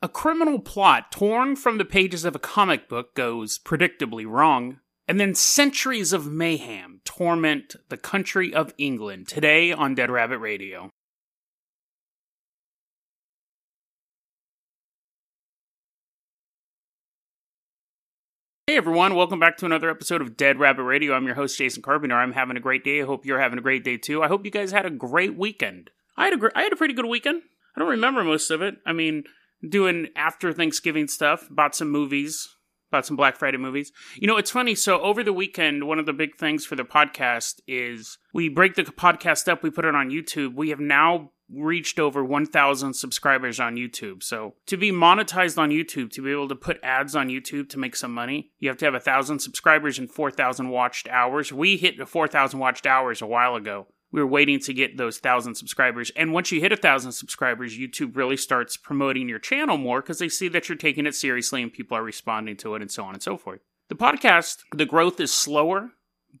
A criminal plot torn from the pages of a comic book goes predictably wrong, and then centuries of mayhem torment the country of England today on Dead Rabbit Radio. Hey everyone, welcome back to another episode of Dead Rabbit Radio. I'm your host Jason Carpenter. I'm having a great day. I hope you're having a great day too. I hope you guys had a great weekend. I had a gr- I had a pretty good weekend. I don't remember most of it. I mean, doing after Thanksgiving stuff, bought some movies, bought some Black Friday movies. You know, it's funny. So over the weekend, one of the big things for the podcast is we break the podcast up, we put it on YouTube. We have now reached over 1,000 subscribers on YouTube. So to be monetized on YouTube, to be able to put ads on YouTube to make some money, you have to have a thousand subscribers and 4,000 watched hours. We hit the 4,000 watched hours a while ago. We were waiting to get those thousand subscribers. And once you hit a thousand subscribers, YouTube really starts promoting your channel more because they see that you're taking it seriously and people are responding to it and so on and so forth. The podcast, the growth is slower,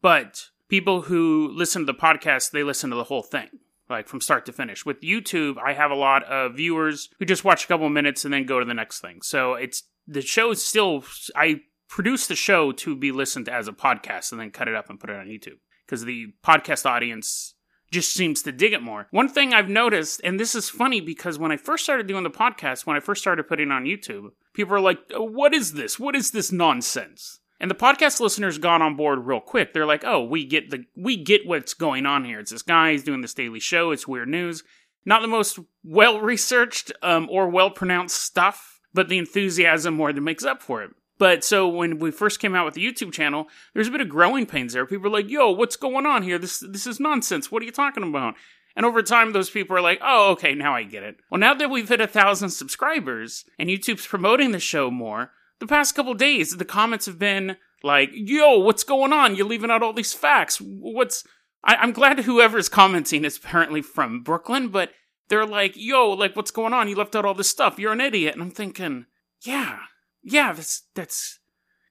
but people who listen to the podcast, they listen to the whole thing like from start to finish. With YouTube, I have a lot of viewers who just watch a couple minutes and then go to the next thing. So it's the show is still I produce the show to be listened as a podcast and then cut it up and put it on YouTube because the podcast audience just seems to dig it more. One thing I've noticed, and this is funny because when I first started doing the podcast, when I first started putting on YouTube, people are like, "What is this? What is this nonsense?" And the podcast listeners got on board real quick. They're like, "Oh, we get the we get what's going on here. It's this guy. He's doing this daily show. It's weird news. Not the most well researched um, or well pronounced stuff, but the enthusiasm more than makes up for it." But so when we first came out with the YouTube channel, there's a bit of growing pains there. People are like, "Yo, what's going on here? This this is nonsense. What are you talking about?" And over time, those people are like, "Oh, okay, now I get it." Well, now that we've hit a thousand subscribers and YouTube's promoting the show more, the past couple days, the comments have been like, "Yo, what's going on? You're leaving out all these facts. What's?" I, I'm glad whoever's commenting is apparently from Brooklyn, but they're like, "Yo, like, what's going on? You left out all this stuff. You're an idiot." And I'm thinking, yeah, yeah, that's that's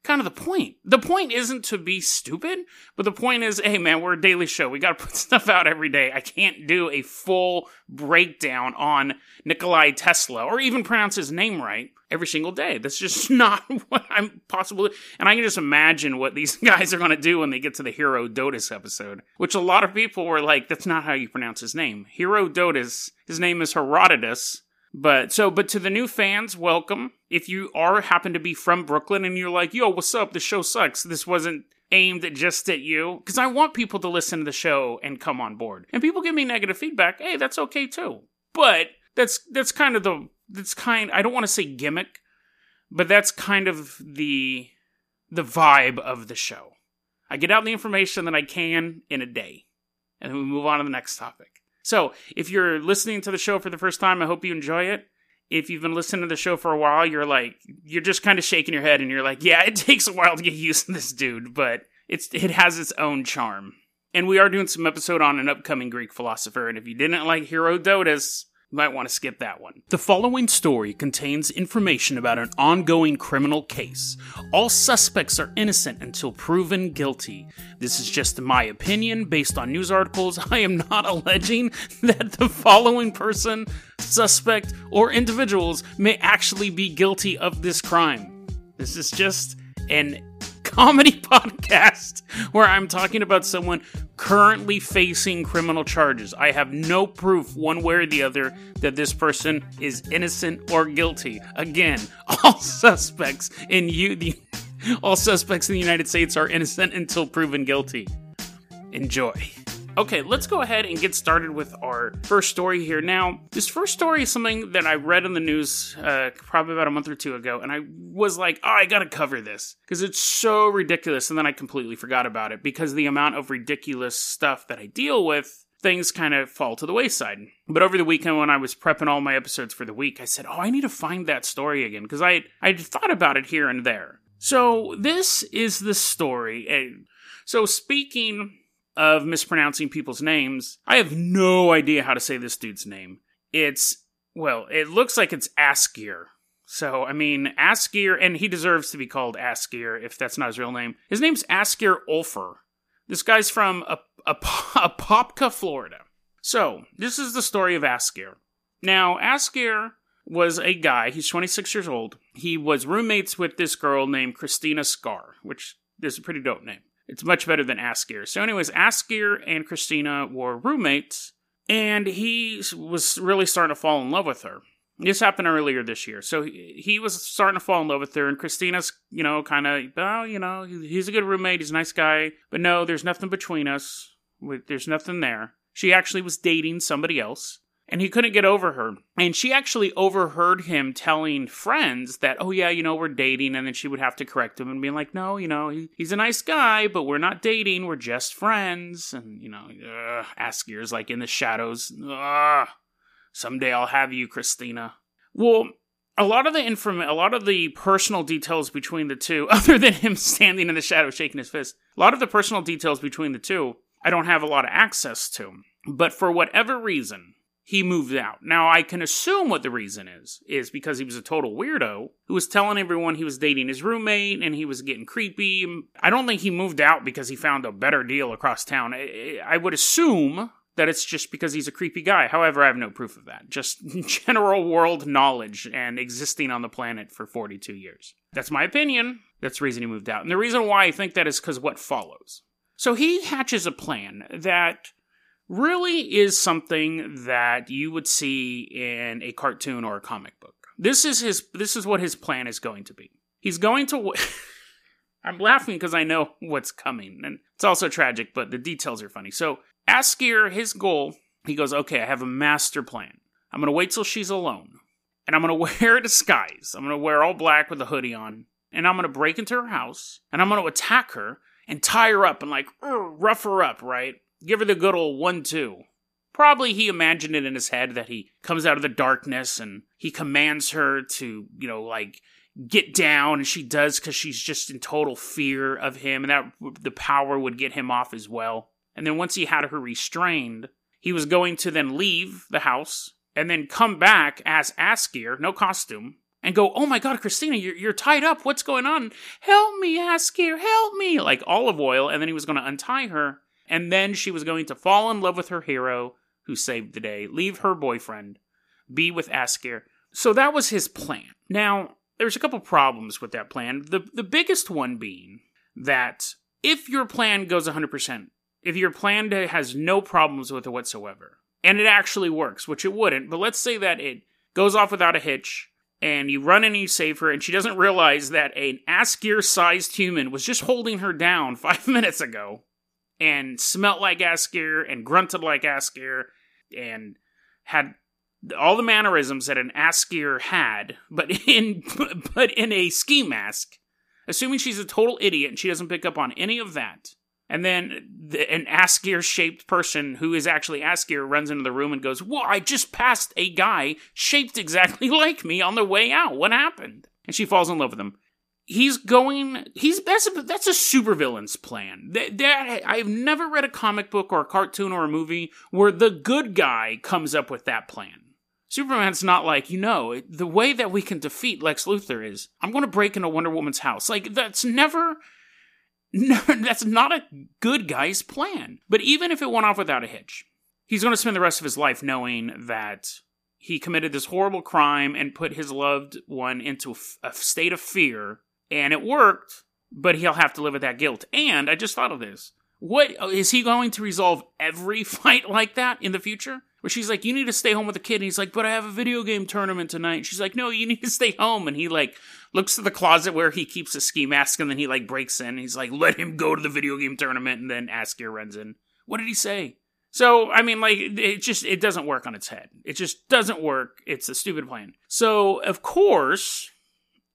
kind of the point. The point isn't to be stupid, but the point is, hey man, we're a daily show. We got to put stuff out every day. I can't do a full breakdown on Nikolai Tesla or even pronounce his name right every single day. That's just not what I'm possible. And I can just imagine what these guys are going to do when they get to the Herodotus episode, which a lot of people were like, that's not how you pronounce his name. Herodotus, his name is Herodotus. But so, but to the new fans, welcome. If you are happen to be from Brooklyn and you're like, yo, what's up? The show sucks. This wasn't aimed just at you. Because I want people to listen to the show and come on board. And people give me negative feedback. Hey, that's okay too. But that's that's kind of the that's kind I don't want to say gimmick, but that's kind of the the vibe of the show. I get out the information that I can in a day. And then we move on to the next topic. So, if you're listening to the show for the first time, I hope you enjoy it. If you've been listening to the show for a while, you're like, you're just kind of shaking your head and you're like, yeah, it takes a while to get used to this dude, but it's it has its own charm. And we are doing some episode on an upcoming Greek philosopher, and if you didn't like Herodotus, you might want to skip that one. The following story contains information about an ongoing criminal case. All suspects are innocent until proven guilty. This is just my opinion based on news articles. I am not alleging that the following person, suspect, or individuals may actually be guilty of this crime. This is just an comedy podcast where I'm talking about someone currently facing criminal charges. I have no proof, one way or the other, that this person is innocent or guilty. Again, all suspects in you, the all suspects in the United States are innocent until proven guilty. Enjoy. Okay, let's go ahead and get started with our first story here. Now, this first story is something that I read in the news uh, probably about a month or two ago, and I was like, oh, I gotta cover this because it's so ridiculous. And then I completely forgot about it because the amount of ridiculous stuff that I deal with things kind of fall to the wayside. But over the weekend, when I was prepping all my episodes for the week, I said, "Oh, I need to find that story again," because I I'd thought about it here and there. So this is the story. And so speaking of mispronouncing people's names, I have no idea how to say this dude's name. It's well, it looks like it's Askir. So, I mean, Askir, and he deserves to be called Askir if that's not his real name. His name's Askir Ulfer. This guy's from a Apopka, Florida. So, this is the story of Askir. Now, Askir was a guy, he's 26 years old. He was roommates with this girl named Christina Scar, which is a pretty dope name. It's much better than Askir. So, anyways, Askir and Christina were roommates, and he was really starting to fall in love with her. This happened earlier this year. So he was starting to fall in love with her, and Christina's, you know, kind of, well, you know, he's a good roommate, he's a nice guy, but no, there's nothing between us. There's nothing there. She actually was dating somebody else and he couldn't get over her. And she actually overheard him telling friends that, oh, yeah, you know, we're dating. And then she would have to correct him and be like, no, you know, he, he's a nice guy, but we're not dating. We're just friends. And, you know, uh, Askir's like in the shadows. Ugh, someday I'll have you, Christina. Well, a lot of the inform- a lot of the personal details between the two, other than him standing in the shadow shaking his fist, a lot of the personal details between the two, I don't have a lot of access to. But for whatever reason, he moved out. Now, I can assume what the reason is, is because he was a total weirdo who was telling everyone he was dating his roommate and he was getting creepy. I don't think he moved out because he found a better deal across town. I would assume that it's just because he's a creepy guy. However, I have no proof of that. Just general world knowledge and existing on the planet for 42 years. That's my opinion. That's the reason he moved out. And the reason why I think that is because what follows. So he hatches a plan that really is something that you would see in a cartoon or a comic book. This is his this is what his plan is going to be. He's going to I'm laughing because I know what's coming and it's also tragic, but the details are funny. So, Askir his goal, he goes, "Okay, I have a master plan. I'm going to wait till she's alone and I'm going to wear a disguise. I'm going to wear all black with a hoodie on and I'm going to break into her house and I'm going to attack her and tie her up and like rough her up, right? Give her the good old one two. Probably he imagined it in his head that he comes out of the darkness and he commands her to, you know, like get down and she does because she's just in total fear of him and that the power would get him off as well. And then once he had her restrained, he was going to then leave the house and then come back as Askir, no costume, and go, "Oh my God, Christina, you're you're tied up. What's going on? Help me, Askir, help me!" Like Olive Oyl, and then he was going to untie her and then she was going to fall in love with her hero who saved the day, leave her boyfriend, be with Askir. So that was his plan. Now, there's a couple problems with that plan. The the biggest one being that if your plan goes 100%, if your plan has no problems with it whatsoever, and it actually works, which it wouldn't, but let's say that it goes off without a hitch, and you run and you save her, and she doesn't realize that an Askir sized human was just holding her down five minutes ago, and smelt like Askir and grunted like Askir and had all the mannerisms that an Askir had, but in but in a ski mask. Assuming she's a total idiot and she doesn't pick up on any of that. And then the, an Askir shaped person who is actually Askir runs into the room and goes, Whoa, I just passed a guy shaped exactly like me on the way out. What happened? And she falls in love with him he's going he's that's a, that's a supervillain's plan. That, that i've never read a comic book or a cartoon or a movie where the good guy comes up with that plan. Superman's not like you know the way that we can defeat lex luthor is i'm going to break into wonder woman's house. Like that's never no, that's not a good guy's plan. But even if it went off without a hitch he's going to spend the rest of his life knowing that he committed this horrible crime and put his loved one into a state of fear and it worked, but he'll have to live with that guilt. And I just thought of this. What is he going to resolve every fight like that in the future? Where she's like, "You need to stay home with the kid," and he's like, "But I have a video game tournament tonight." And she's like, "No, you need to stay home." And he like looks to the closet where he keeps a ski mask, and then he like breaks in. he's like, "Let him go to the video game tournament." And then Askir runs in. What did he say? So I mean, like, it just it doesn't work on its head. It just doesn't work. It's a stupid plan. So of course,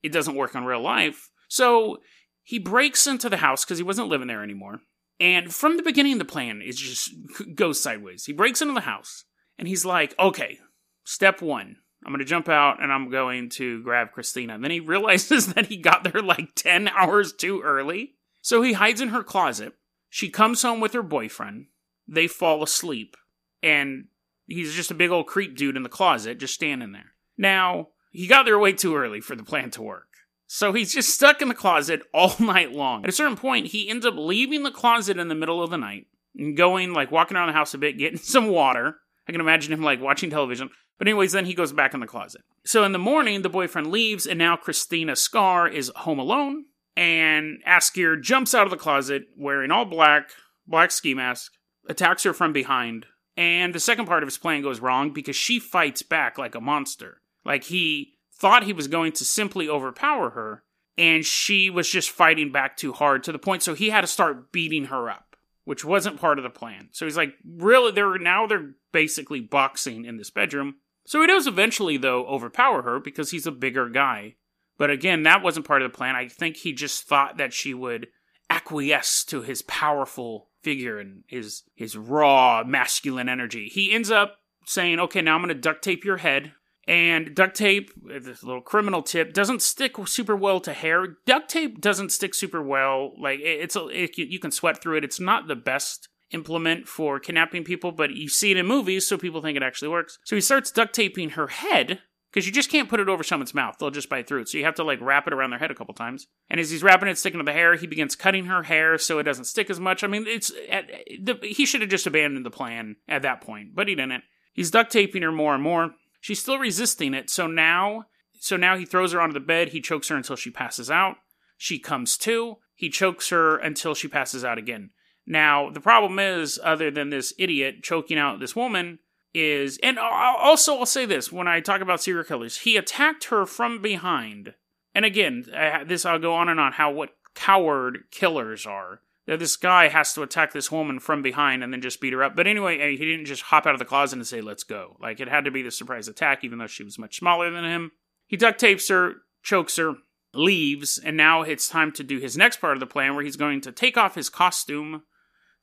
it doesn't work on real life. So he breaks into the house because he wasn't living there anymore. And from the beginning, the plan is just goes sideways. He breaks into the house and he's like, okay, step one, I'm going to jump out and I'm going to grab Christina. And then he realizes that he got there like 10 hours too early. So he hides in her closet. She comes home with her boyfriend. They fall asleep. And he's just a big old creep dude in the closet, just standing there. Now, he got there way too early for the plan to work. So he's just stuck in the closet all night long. At a certain point, he ends up leaving the closet in the middle of the night and going, like, walking around the house a bit, getting some water. I can imagine him, like, watching television, But, anyways, then he goes back in the closet. So, in the morning, the boyfriend leaves, and now Christina Scar is home alone. And Askir jumps out of the closet wearing all black, black ski mask, attacks her from behind. And the second part of his plan goes wrong because she fights back like a monster. Like he thought he was going to simply overpower her, and she was just fighting back too hard to the point so he had to start beating her up, which wasn't part of the plan. So he's like, really, they're now they're basically boxing in this bedroom. So he does eventually, though, overpower her because he's a bigger guy. But again, that wasn't part of the plan. I think he just thought that she would acquiesce to his powerful figure and his his raw masculine energy. He ends up saying, "Okay, now I'm going to duct tape your head." And duct tape, this little criminal tip, doesn't stick super well to hair. Duct tape doesn't stick super well. Like it's a, it, you can sweat through it. It's not the best implement for kidnapping people, but you see it in movies, so people think it actually works. So he starts duct taping her head because you just can't put it over someone's mouth; they'll just bite through it. So you have to like wrap it around their head a couple times. And as he's wrapping it, sticking to the hair, he begins cutting her hair so it doesn't stick as much. I mean, it's eh, the, he should have just abandoned the plan at that point, but he didn't. He's duct taping her more and more. She's still resisting it, so now, so now he throws her onto the bed. He chokes her until she passes out. She comes to. He chokes her until she passes out again. Now, the problem is, other than this idiot choking out this woman, is and also I'll say this when I talk about serial killers, he attacked her from behind. And again, this I'll go on and on how what coward killers are. That this guy has to attack this woman from behind and then just beat her up. But anyway, he didn't just hop out of the closet and say, "Let's go." Like it had to be the surprise attack, even though she was much smaller than him. He duct tapes her, chokes her, leaves, and now it's time to do his next part of the plan, where he's going to take off his costume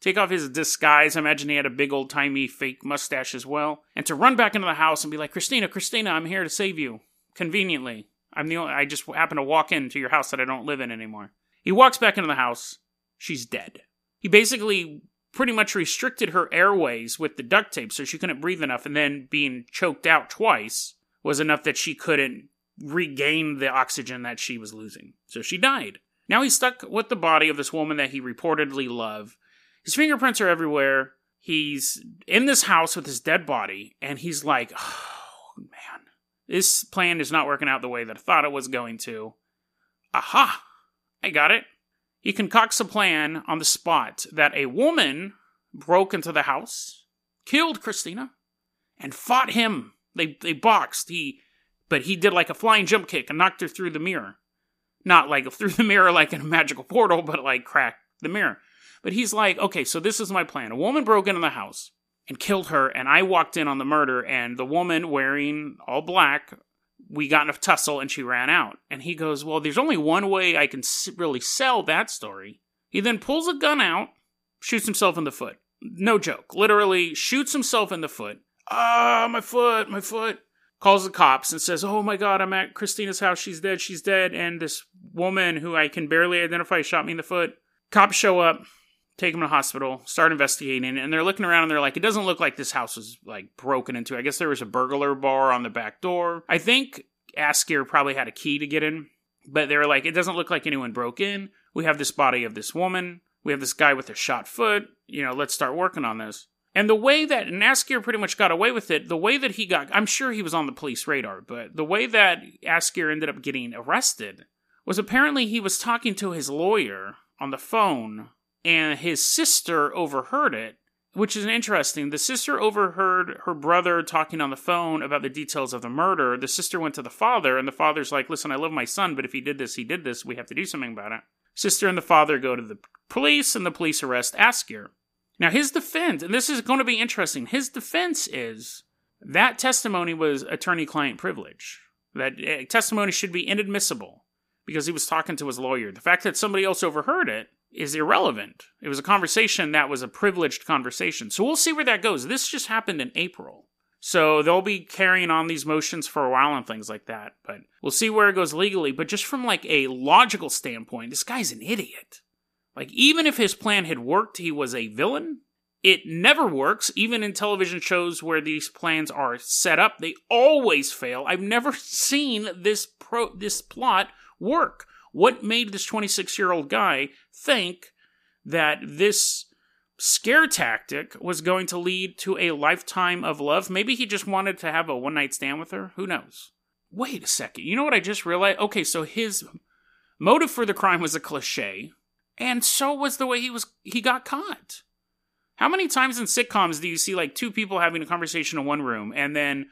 take off his disguise. I imagine he had a big old timey fake mustache as well, and to run back into the house and be like, Christina, Christina, I'm here to save you. Conveniently, I'm the only. I just happen to walk into your house that I don't live in anymore. He walks back into the house. She's dead. He basically pretty much restricted her airways with the duct tape so she couldn't breathe enough, and then being choked out twice was enough that she couldn't regain the oxygen that she was losing. So she died. Now he's stuck with the body of this woman that he reportedly loved his fingerprints are everywhere. He's in this house with his dead body, and he's like, oh, man, this plan is not working out the way that I thought it was going to. Aha! I got it. He concocts a plan on the spot that a woman broke into the house, killed Christina, and fought him. They they boxed. He but he did like a flying jump kick and knocked her through the mirror. Not like through the mirror like in a magical portal, but like cracked the mirror. But he's like, okay, so this is my plan. A woman broke into the house and killed her, and I walked in on the murder, and the woman wearing all black, we got in a tussle and she ran out. And he goes, well, there's only one way I can really sell that story. He then pulls a gun out, shoots himself in the foot. No joke. Literally shoots himself in the foot. Ah, my foot, my foot. Calls the cops and says, Oh my god, I'm at Christina's house. She's dead. She's dead. And this woman who I can barely identify shot me in the foot. Cops show up take him to hospital, start investigating, and they're looking around and they're like, it doesn't look like this house was like broken into. I guess there was a burglar bar on the back door. I think Askir probably had a key to get in, but they were like, it doesn't look like anyone broke in. We have this body of this woman. We have this guy with a shot foot. You know, let's start working on this. And the way that and Askir pretty much got away with it, the way that he got, I'm sure he was on the police radar, but the way that Askir ended up getting arrested was apparently he was talking to his lawyer on the phone and his sister overheard it, which is interesting. The sister overheard her brother talking on the phone about the details of the murder. The sister went to the father, and the father's like, Listen, I love my son, but if he did this, he did this. We have to do something about it. Sister and the father go to the police, and the police arrest Askir. Now, his defense, and this is going to be interesting, his defense is that testimony was attorney client privilege. That uh, testimony should be inadmissible because he was talking to his lawyer. The fact that somebody else overheard it is irrelevant. It was a conversation that was a privileged conversation. So we'll see where that goes. This just happened in April. So they'll be carrying on these motions for a while and things like that. But we'll see where it goes legally. But just from like a logical standpoint, this guy's an idiot. Like even if his plan had worked, he was a villain. It never works, even in television shows where these plans are set up. They always fail. I've never seen this pro this plot work. What made this 26 year old guy think that this scare tactic was going to lead to a lifetime of love. Maybe he just wanted to have a one night stand with her. Who knows? Wait a second. You know what I just realized? Okay, so his motive for the crime was a cliche, and so was the way he was he got caught. How many times in sitcoms do you see like two people having a conversation in one room and then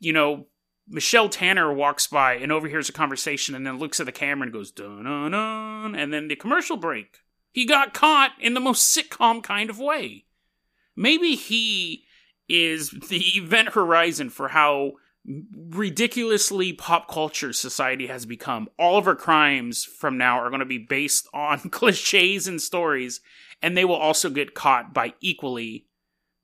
you know Michelle Tanner walks by and overhears a conversation and then looks at the camera and goes dun dun dun and then the commercial break. He got caught in the most sitcom kind of way. Maybe he is the event horizon for how ridiculously pop culture society has become. All of our crimes from now are going to be based on cliches and stories, and they will also get caught by equally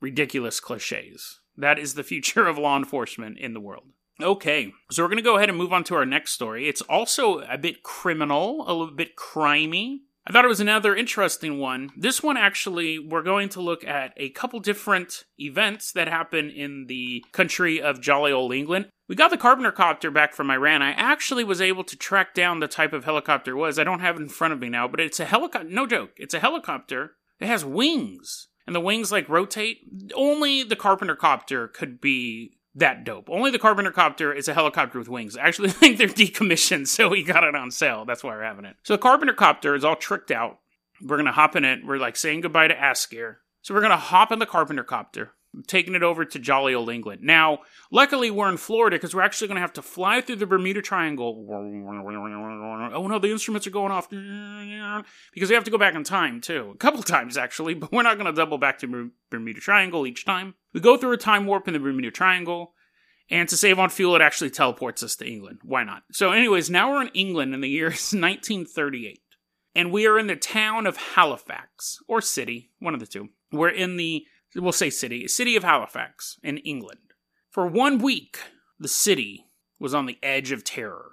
ridiculous cliches. That is the future of law enforcement in the world. Okay, so we're going to go ahead and move on to our next story. It's also a bit criminal, a little bit crimey. I thought it was another interesting one. This one actually, we're going to look at a couple different events that happen in the country of jolly old England. We got the Carpenter copter back from Iran. I actually was able to track down the type of helicopter it was. I don't have it in front of me now, but it's a helicopter. No joke. It's a helicopter It has wings. And the wings like rotate. Only the Carpenter copter could be that dope. Only the Carpenter copter is a helicopter with wings. I actually think they're decommissioned, so we got it on sale. That's why we're having it. So the Carpenter copter is all tricked out. We're gonna hop in it. We're like saying goodbye to Askir. So we're gonna hop in the Carpenter copter, taking it over to jolly old England. Now, luckily we're in Florida because we're actually gonna have to fly through the Bermuda Triangle. Oh no, the instruments are going off because we have to go back in time too, a couple times actually. But we're not gonna double back to Bermuda Triangle each time. We go through a time warp in the Bermuda Triangle, and to save on fuel, it actually teleports us to England. Why not? So, anyways, now we're in England in the year 1938, and we are in the town of Halifax, or city, one of the two. We're in the, we'll say city, city of Halifax in England. For one week, the city was on the edge of terror,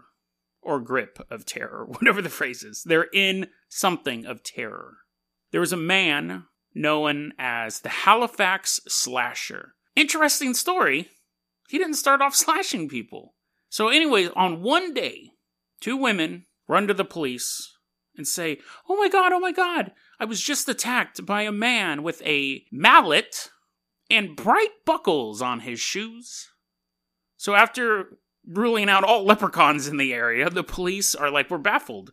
or grip of terror, whatever the phrase is. They're in something of terror. There was a man known as the Halifax Slasher. Interesting story. He didn't start off slashing people. So, anyways, on one day, two women run to the police and say, Oh my god, oh my god, I was just attacked by a man with a mallet and bright buckles on his shoes. So, after ruling out all leprechauns in the area, the police are like, We're baffled.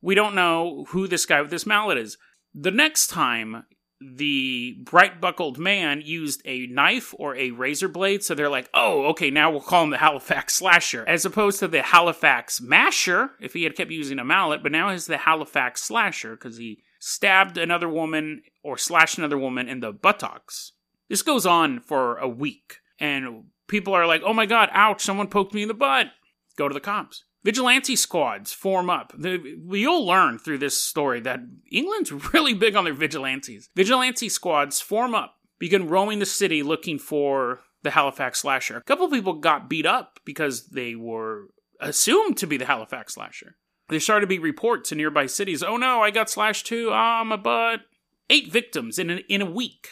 We don't know who this guy with this mallet is. The next time the bright buckled man used a knife or a razor blade, so they're like, oh, okay, now we'll call him the Halifax Slasher, as opposed to the Halifax Masher, if he had kept using a mallet, but now he's the Halifax Slasher because he stabbed another woman or slashed another woman in the buttocks. This goes on for a week, and people are like, oh my god, ouch, someone poked me in the butt. Go to the cops. Vigilante squads form up. The, you'll learn through this story that England's really big on their vigilantes. Vigilante squads form up, begin roaming the city looking for the Halifax slasher. A couple people got beat up because they were assumed to be the Halifax slasher. There started to be reports in nearby cities. Oh no, I got slashed too. Ah, my butt. Eight victims in a, in a week.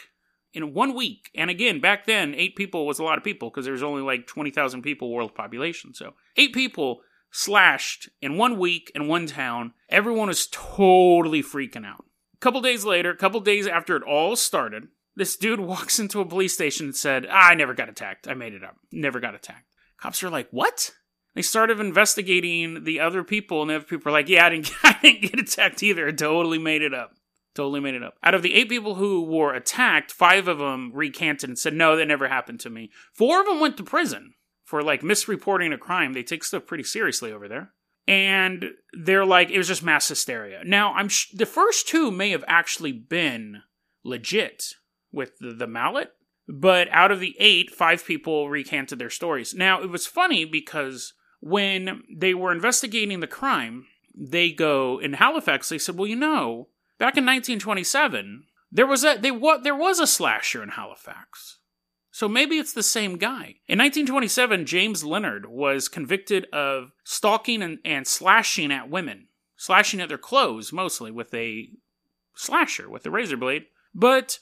In one week. And again, back then, eight people was a lot of people because there was only like 20,000 people world population. So eight people slashed in one week in one town. Everyone was totally freaking out. A couple days later, a couple days after it all started, this dude walks into a police station and said, ah, I never got attacked. I made it up. Never got attacked. Cops are like, What? They started investigating the other people, and the other people were like, Yeah, I didn't, I didn't get attacked either. I totally made it up. Totally made it up. Out of the eight people who were attacked, five of them recanted and said, No, that never happened to me. Four of them went to prison for like misreporting a crime. They take stuff pretty seriously over there. And they're like, it was just mass hysteria. Now, I'm sh- the first two may have actually been legit with the, the mallet, but out of the eight, five people recanted their stories. Now, it was funny because when they were investigating the crime, they go in Halifax. They said, "Well, you know, back in 1927, there was a they what there was a slasher in Halifax." So maybe it's the same guy. In 1927, James Leonard was convicted of stalking and, and slashing at women, slashing at their clothes mostly with a slasher, with a razor blade. But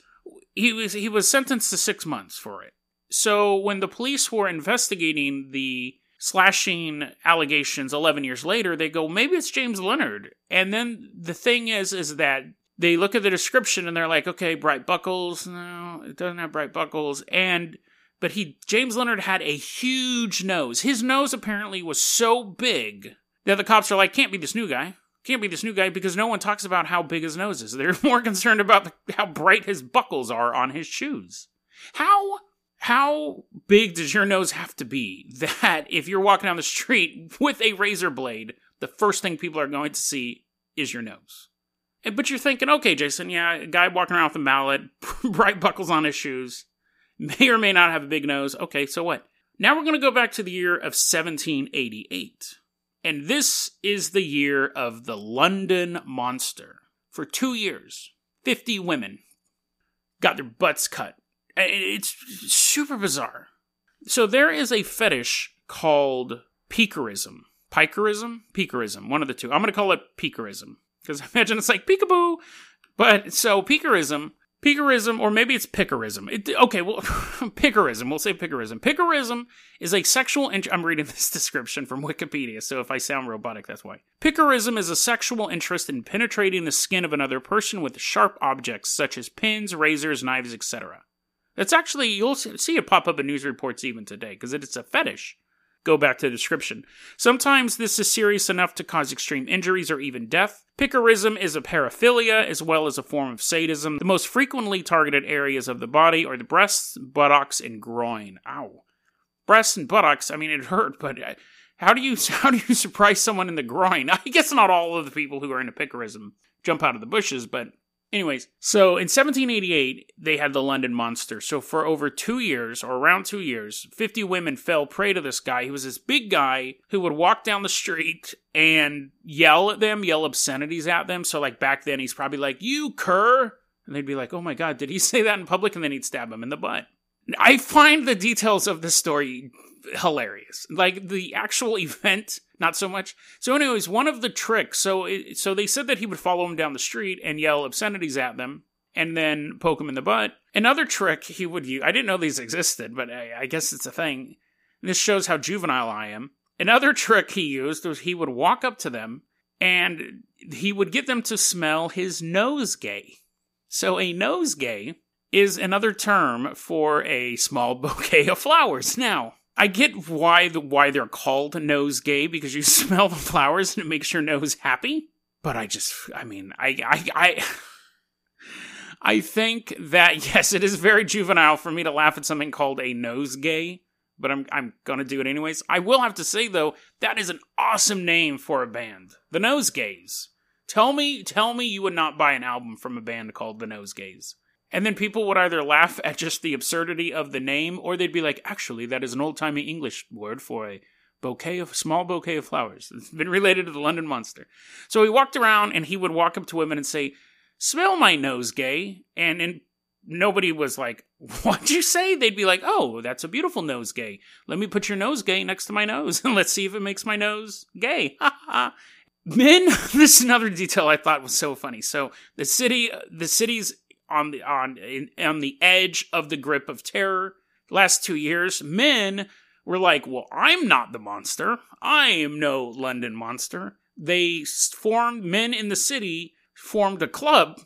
he was he was sentenced to six months for it. So when the police were investigating the slashing allegations 11 years later, they go, maybe it's James Leonard. And then the thing is, is that they look at the description and they're like, okay, bright buckles. No, it doesn't have bright buckles. And but he James Leonard had a huge nose. His nose apparently was so big that the cops are like, can't be this new guy. Can't be this new guy because no one talks about how big his nose is. They're more concerned about the, how bright his buckles are on his shoes. How how big does your nose have to be that if you're walking down the street with a razor blade, the first thing people are going to see is your nose? But you're thinking, okay, Jason, yeah, a guy walking around with a mallet, bright buckles on his shoes, may or may not have a big nose. Okay, so what? Now we're going to go back to the year of 1788. And this is the year of the London Monster. For two years, 50 women got their butts cut. Uh, it's super bizarre. So there is a fetish called peakerism. Pikerism? Peakerism. One of the two. I'm going to call it peakerism. Because I imagine it's like peekaboo. But so peakerism Picarism, or maybe it's picarism. It, okay, well, picarism. We'll say picarism. Picarism is a sexual. In- I'm reading this description from Wikipedia, so if I sound robotic, that's why. Picarism is a sexual interest in penetrating the skin of another person with sharp objects such as pins, razors, knives, etc. That's actually you'll see it pop up in news reports even today because it's a fetish go back to the description. Sometimes this is serious enough to cause extreme injuries or even death. Picarism is a paraphilia as well as a form of sadism. The most frequently targeted areas of the body are the breasts, buttocks, and groin. Ow. Breasts and buttocks, I mean, it hurt, but uh, how do you how do you surprise someone in the groin? I guess not all of the people who are into picarism jump out of the bushes, but Anyways, so in 1788, they had the London Monster. So for over two years, or around two years, 50 women fell prey to this guy. He was this big guy who would walk down the street and yell at them, yell obscenities at them. So, like, back then, he's probably like, You cur! And they'd be like, Oh my God, did he say that in public? And then he'd stab him in the butt. I find the details of this story hilarious. Like the actual event, not so much. So, anyways, one of the tricks. So, so they said that he would follow him down the street and yell obscenities at them, and then poke him in the butt. Another trick he would use. I didn't know these existed, but I, I guess it's a thing. This shows how juvenile I am. Another trick he used was he would walk up to them and he would get them to smell his nosegay. So, a nosegay is another term for a small bouquet of flowers. Now, I get why the why they're called nosegay because you smell the flowers and it makes your nose happy. But I just, I mean, I, I, I, I think that yes, it is very juvenile for me to laugh at something called a nosegay. But I'm I'm gonna do it anyways. I will have to say though, that is an awesome name for a band, the Nosegays. Tell me, tell me you would not buy an album from a band called the Nosegays. And then people would either laugh at just the absurdity of the name, or they'd be like, actually, that is an old timey English word for a bouquet of small bouquet of flowers. It's been related to the London Monster. So he walked around and he would walk up to women and say, Smell my nosegay. And and nobody was like, What'd you say? They'd be like, Oh, that's a beautiful nosegay. Let me put your nosegay next to my nose and let's see if it makes my nose gay. Ha ha. Men, this is another detail I thought was so funny. So the city, the city's on the on in, on the edge of the grip of terror. Last two years, men were like, "Well, I'm not the monster. I am no London monster." They formed men in the city formed a club,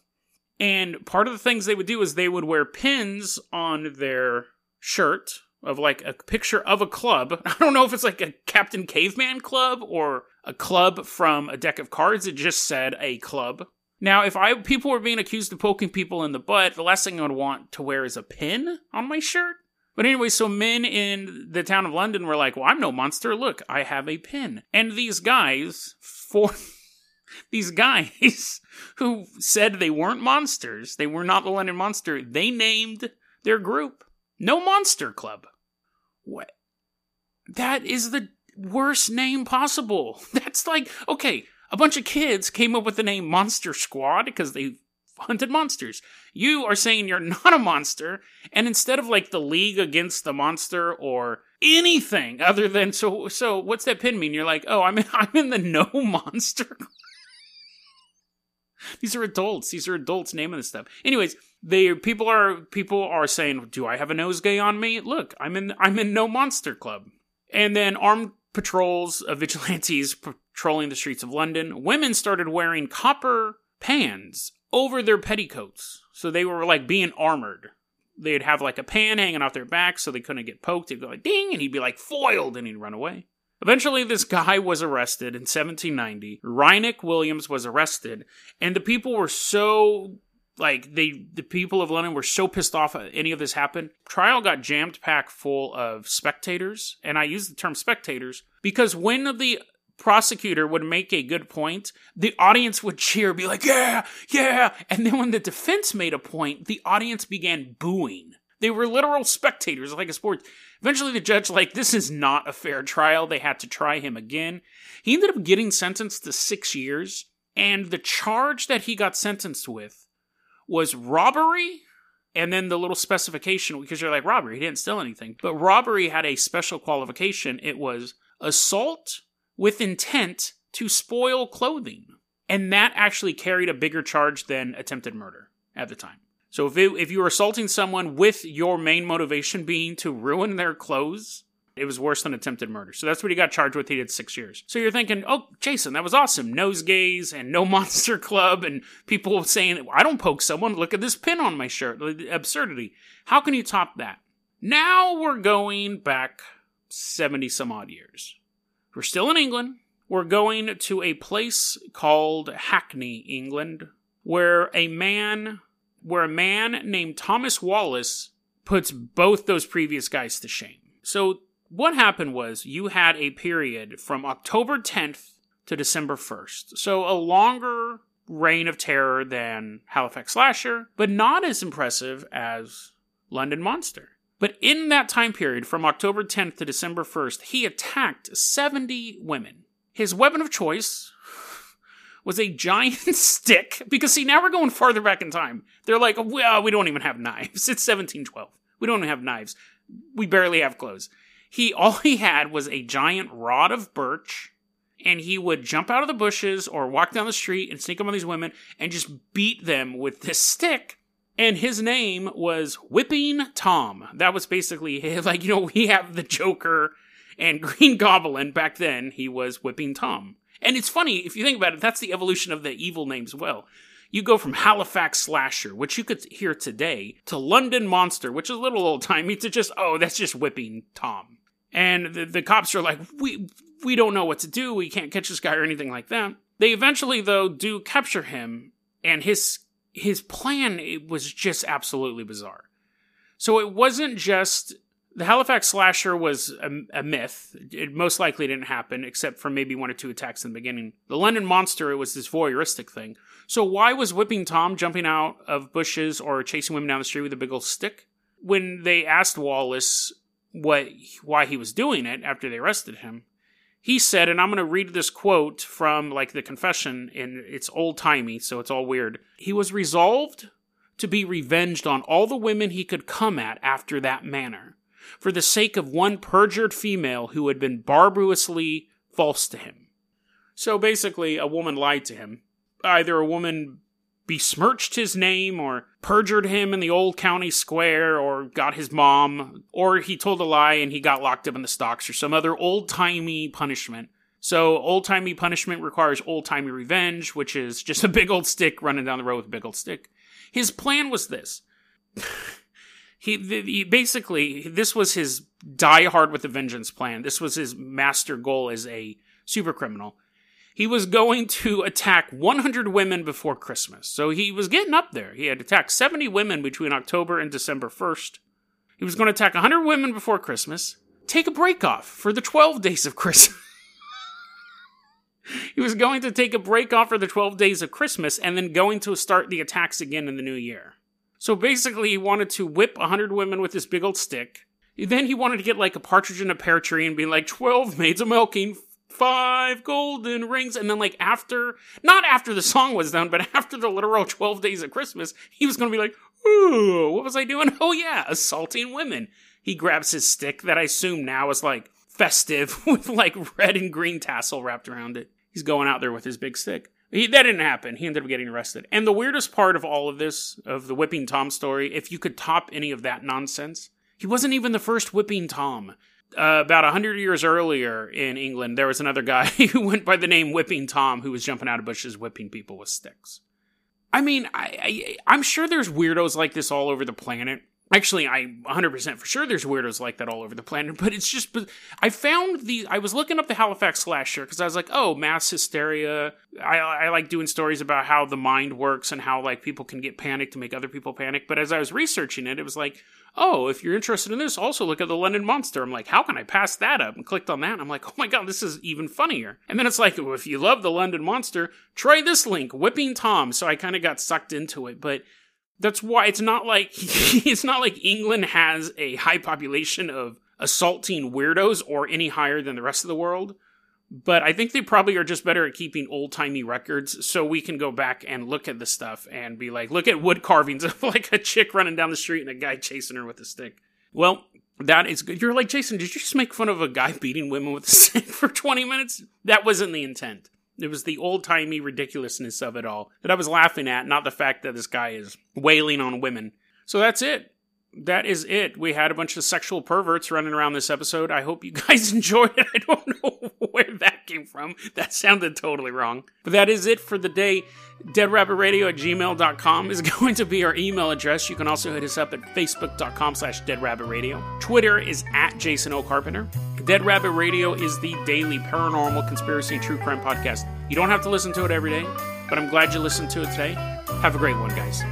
and part of the things they would do is they would wear pins on their shirt of like a picture of a club. I don't know if it's like a Captain Caveman club or a club from a deck of cards. It just said a club. Now, if I people were being accused of poking people in the butt, the last thing I would want to wear is a pin on my shirt. But anyway, so men in the town of London were like, "Well, I'm no monster. Look, I have a pin." And these guys, for these guys who said they weren't monsters, they were not the London Monster. They named their group No Monster Club. What? That is the worst name possible. That's like okay a bunch of kids came up with the name Monster Squad because they hunted monsters. You are saying you're not a monster, and instead of like the League Against the Monster or anything other than so so what's that pin mean? You're like, oh, I'm in, I'm in the no monster. These are adults. These are adults naming this stuff. Anyways, they people are people are saying, "Do I have a nosegay on me?" Look, I'm in I'm in no monster club. And then armed patrols of vigilantes patrolling the streets of London, women started wearing copper pans over their petticoats. So they were like being armored. They'd have like a pan hanging off their back so they couldn't get poked. They'd go like ding, and he'd be like foiled, and he'd run away. Eventually, this guy was arrested in 1790. Rhynwick Williams was arrested, and the people were so like they the people of London were so pissed off at any of this happened. Trial got jammed packed full of spectators, and I use the term spectators because when the prosecutor would make a good point, the audience would cheer, be like, "Yeah, yeah," and then when the defense made a point, the audience began booing. They were literal spectators, like a sport. Eventually, the judge, like, this is not a fair trial. They had to try him again. He ended up getting sentenced to six years, and the charge that he got sentenced with was robbery and then the little specification because you're like robbery he didn't steal anything but robbery had a special qualification it was assault with intent to spoil clothing and that actually carried a bigger charge than attempted murder at the time so if it, if you were assaulting someone with your main motivation being to ruin their clothes it was worse than attempted murder. So that's what he got charged with. He did six years. So you're thinking, oh, Jason, that was awesome. Nosegays and no monster club and people saying, I don't poke someone. Look at this pin on my shirt. Absurdity. How can you top that? Now we're going back 70 some odd years. We're still in England. We're going to a place called Hackney, England, where a man, where a man named Thomas Wallis puts both those previous guys to shame. So what happened was you had a period from October 10th to December 1st. So a longer reign of terror than Halifax Slasher, but not as impressive as London Monster. But in that time period, from October 10th to December 1st, he attacked 70 women. His weapon of choice was a giant stick, because see, now we're going farther back in time. They're like, oh, well, uh, we don't even have knives. It's 1712. We don't even have knives. We barely have clothes he all he had was a giant rod of birch and he would jump out of the bushes or walk down the street and sneak up on these women and just beat them with this stick and his name was whipping tom. That was basically his, like you know we have the joker and green goblin back then. He was whipping tom. And it's funny if you think about it that's the evolution of the evil names well. You go from Halifax Slasher, which you could hear today, to London Monster, which is a little old timey, to just, oh, that's just whipping Tom. And the, the cops are like, we we don't know what to do. We can't catch this guy or anything like that. They eventually, though, do capture him, and his his plan was just absolutely bizarre. So it wasn't just the Halifax slasher was a, a, myth. It most likely didn't happen, except for maybe one or two attacks in the beginning. The London monster it was this voyeuristic thing. So why was whipping Tom jumping out of bushes or chasing women down the street with a big old stick? When they asked Wallis what why he was doing it after they arrested him. He said, and I'm going to read this quote from like the confession, and it's old timey, so it's all weird. He was resolved to be revenged on all the women he could come at after that manner, for the sake of one perjured female who had been barbarously false to him. So basically, a woman lied to him. Either a woman besmirched his name or perjured him in the old county square or got his mom or he told a lie and he got locked up in the stocks or some other old timey punishment. So old timey punishment requires old timey revenge, which is just a big old stick running down the road with a big old stick. His plan was this. he, he, basically this was his die hard with a vengeance plan. This was his master goal as a super criminal he was going to attack 100 women before Christmas. So he was getting up there. He had attacked 70 women between October and December 1st. He was going to attack 100 women before Christmas, take a break off for the 12 days of Christmas. he was going to take a break off for the 12 days of Christmas and then going to start the attacks again in the new year. So basically, he wanted to whip 100 women with his big old stick. Then he wanted to get like a partridge in a pear tree and be like, 12 maids a milking, five golden rings. And then, like, after, not after the song was done, but after the literal 12 days of Christmas, he was going to be like, ooh, what was I doing? Oh, yeah, assaulting women. He grabs his stick that I assume now is like festive with like red and green tassel wrapped around it. He's going out there with his big stick. He, that didn't happen. He ended up getting arrested. And the weirdest part of all of this, of the whipping Tom story, if you could top any of that nonsense, he wasn't even the first whipping Tom uh, about 100 years earlier in England, there was another guy who went by the name Whipping Tom who was jumping out of bushes whipping people with sticks. I mean, I, I I'm sure there's weirdos like this all over the planet. Actually, I'm 100% for sure there's weirdos like that all over the planet, but it's just, I found the, I was looking up the Halifax slasher because I was like, oh, mass hysteria. I, I like doing stories about how the mind works and how like people can get panicked to make other people panic. But as I was researching it, it was like, oh, if you're interested in this, also look at the London Monster. I'm like, how can I pass that up? And clicked on that. And I'm like, oh my God, this is even funnier. And then it's like, well, if you love the London Monster, try this link, Whipping Tom. So I kind of got sucked into it. But that's why it's not like it's not like England has a high population of assaulting weirdos or any higher than the rest of the world. But I think they probably are just better at keeping old timey records, so we can go back and look at the stuff and be like, look at wood carvings of like a chick running down the street and a guy chasing her with a stick. Well, that is good. You're like, Jason, did you just make fun of a guy beating women with a stick for 20 minutes? That wasn't the intent. It was the old timey ridiculousness of it all that I was laughing at, not the fact that this guy is wailing on women. So that's it. That is it. We had a bunch of sexual perverts running around this episode. I hope you guys enjoyed it. I don't know where that came from. That sounded totally wrong. But that is it for the day. DeadRabbitRadio at gmail.com is going to be our email address. You can also hit us up at facebook.com slash deadrabbitradio. Twitter is at Jason O. Carpenter. Dead Rabbit Radio is the daily paranormal conspiracy true crime podcast. You don't have to listen to it every day, but I'm glad you listened to it today. Have a great one, guys.